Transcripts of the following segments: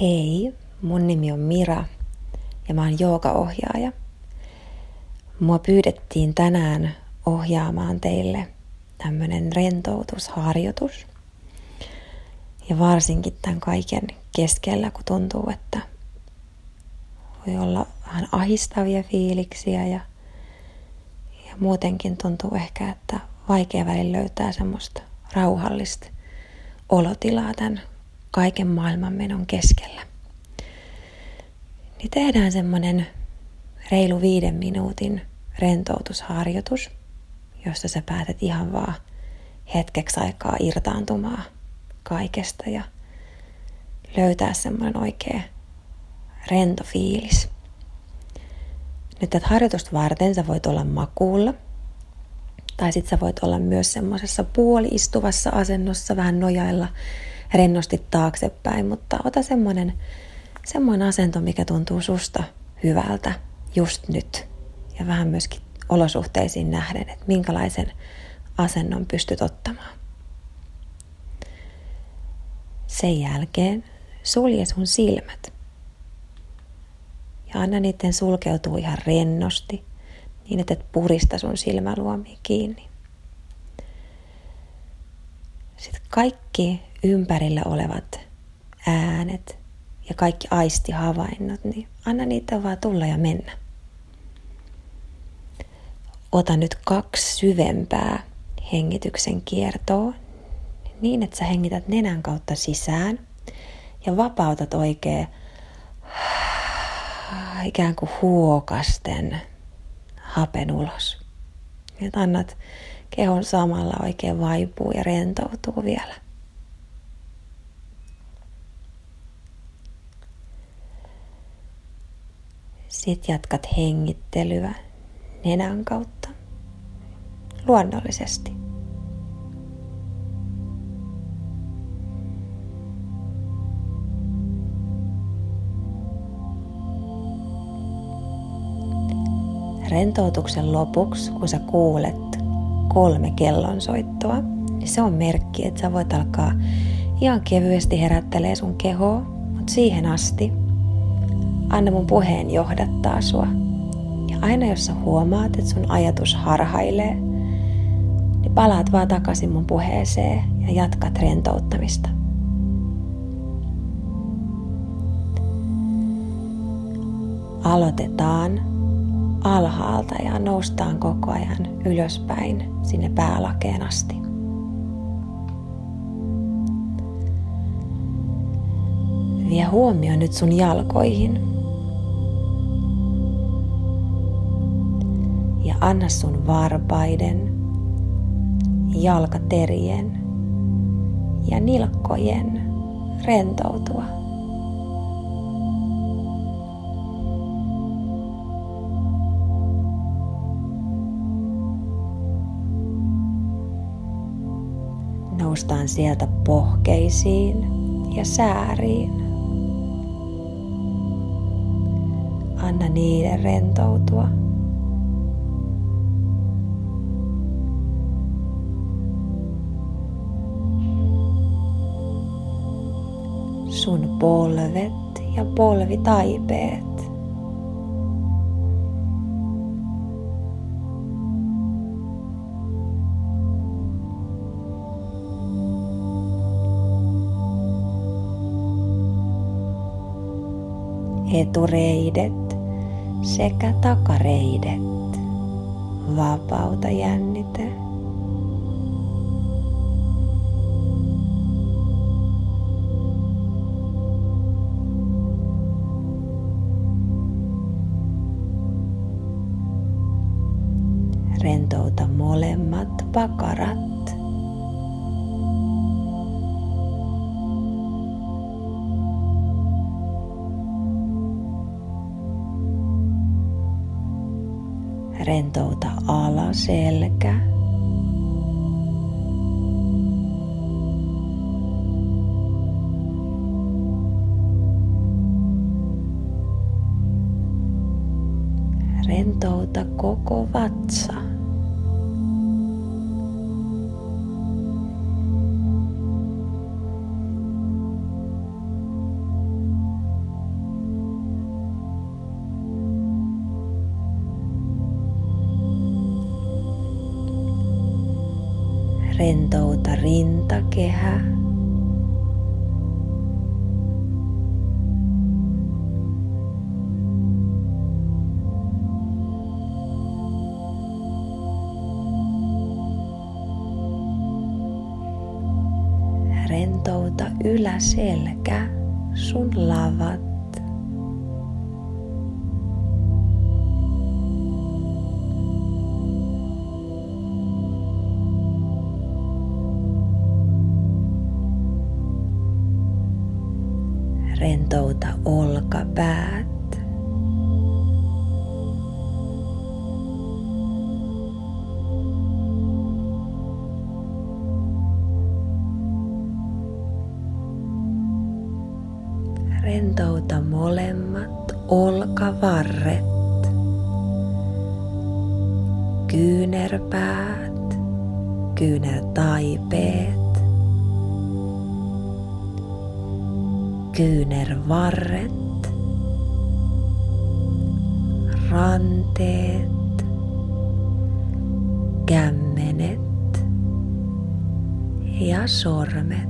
Hei, mun nimi on Mira ja mä oon joogaohjaaja. Mua pyydettiin tänään ohjaamaan teille tämmönen rentoutusharjoitus. Ja varsinkin tämän kaiken keskellä, kun tuntuu, että voi olla vähän ahistavia fiiliksiä ja, ja muutenkin tuntuu ehkä, että vaikea välillä löytää semmoista rauhallista olotilaa tämän kaiken maailman menon keskellä. Niin tehdään semmoinen reilu viiden minuutin rentoutusharjoitus, josta sä päätät ihan vaan hetkeksi aikaa irtaantumaan kaikesta ja löytää semmoinen oikea rento fiilis. Nyt tätä harjoitusta varten sä voit olla makuulla, tai sit sä voit olla myös semmoisessa puoliistuvassa asennossa, vähän nojailla rennosti taaksepäin, mutta ota semmoinen, semmoinen asento, mikä tuntuu susta hyvältä just nyt. Ja vähän myöskin olosuhteisiin nähden, että minkälaisen asennon pystyt ottamaan. Sen jälkeen sulje sun silmät. Ja anna niiden sulkeutua ihan rennosti, niin että et purista sun silmäluomia kiinni. Sitten kaikki ympärillä olevat äänet ja kaikki aistihavainnot, niin anna niitä vaan tulla ja mennä. Ota nyt kaksi syvempää hengityksen kiertoa niin, että sä hengität nenän kautta sisään ja vapautat oikein ikään kuin huokasten hapen ulos. Ja annat kehon samalla oikein vaipuu ja rentoutuu vielä. Sitten jatkat hengittelyä nenän kautta luonnollisesti. Rentoutuksen lopuksi, kun sä kuulet kolme kellonsoittoa, se on merkki, että sä voit alkaa ihan kevyesti herättelee sun kehoa, mutta siihen asti anna mun puheen johdattaa sua. Ja aina jos sä huomaat, että sun ajatus harhailee, niin palaat vaan takaisin mun puheeseen ja jatkat rentouttamista. Aloitetaan alhaalta ja noustaan koko ajan ylöspäin sinne päälakeen asti. Vie huomio nyt sun jalkoihin. Ja anna sun varpaiden, jalkaterien ja nilkkojen rentoutua. Noustaan sieltä pohkeisiin ja sääriin. Anna niiden rentoutua. Sun polvet ja polvitaipeet etureidet sekä takareidet. Vapauta jännite. Rentouta molemmat pakarat. Rentouta alaselkä. Rentouta koko vatsa. Rentouta rintakehä. Rentouta yläselkä, sun lavat. Rentouta olkapäät. Rentouta molemmat olkavarret, kyynärpäät, kyynärtaipeet, kyynärvarret, ranteet, kämmenet ja sormet.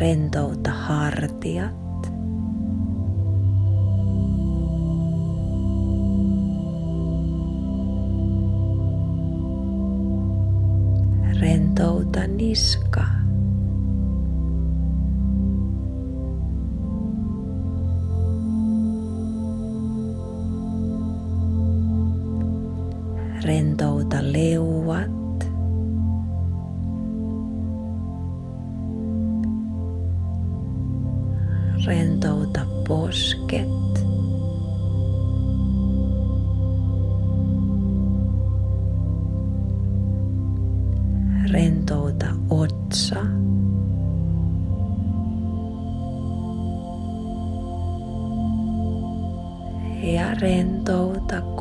Rentouta hartiat. Niska. Rentouta leuat. Rentouta posket.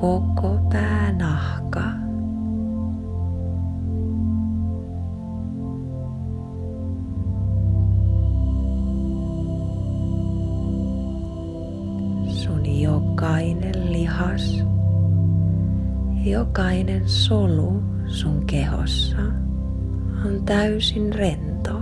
Koko päänahka. Sun jokainen lihas, jokainen solu sun kehossa on täysin rento.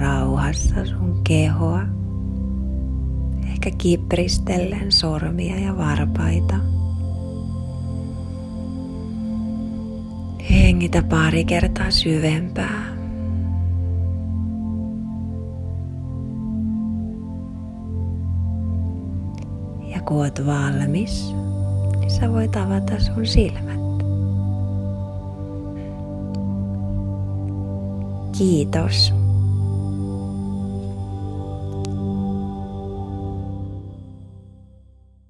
rauhassa sun kehoa, ehkä kipristellen sormia ja varpaita. Hengitä pari kertaa syvempää. Ja kun oot valmis, niin sä voit avata sun silmät. Kiitos.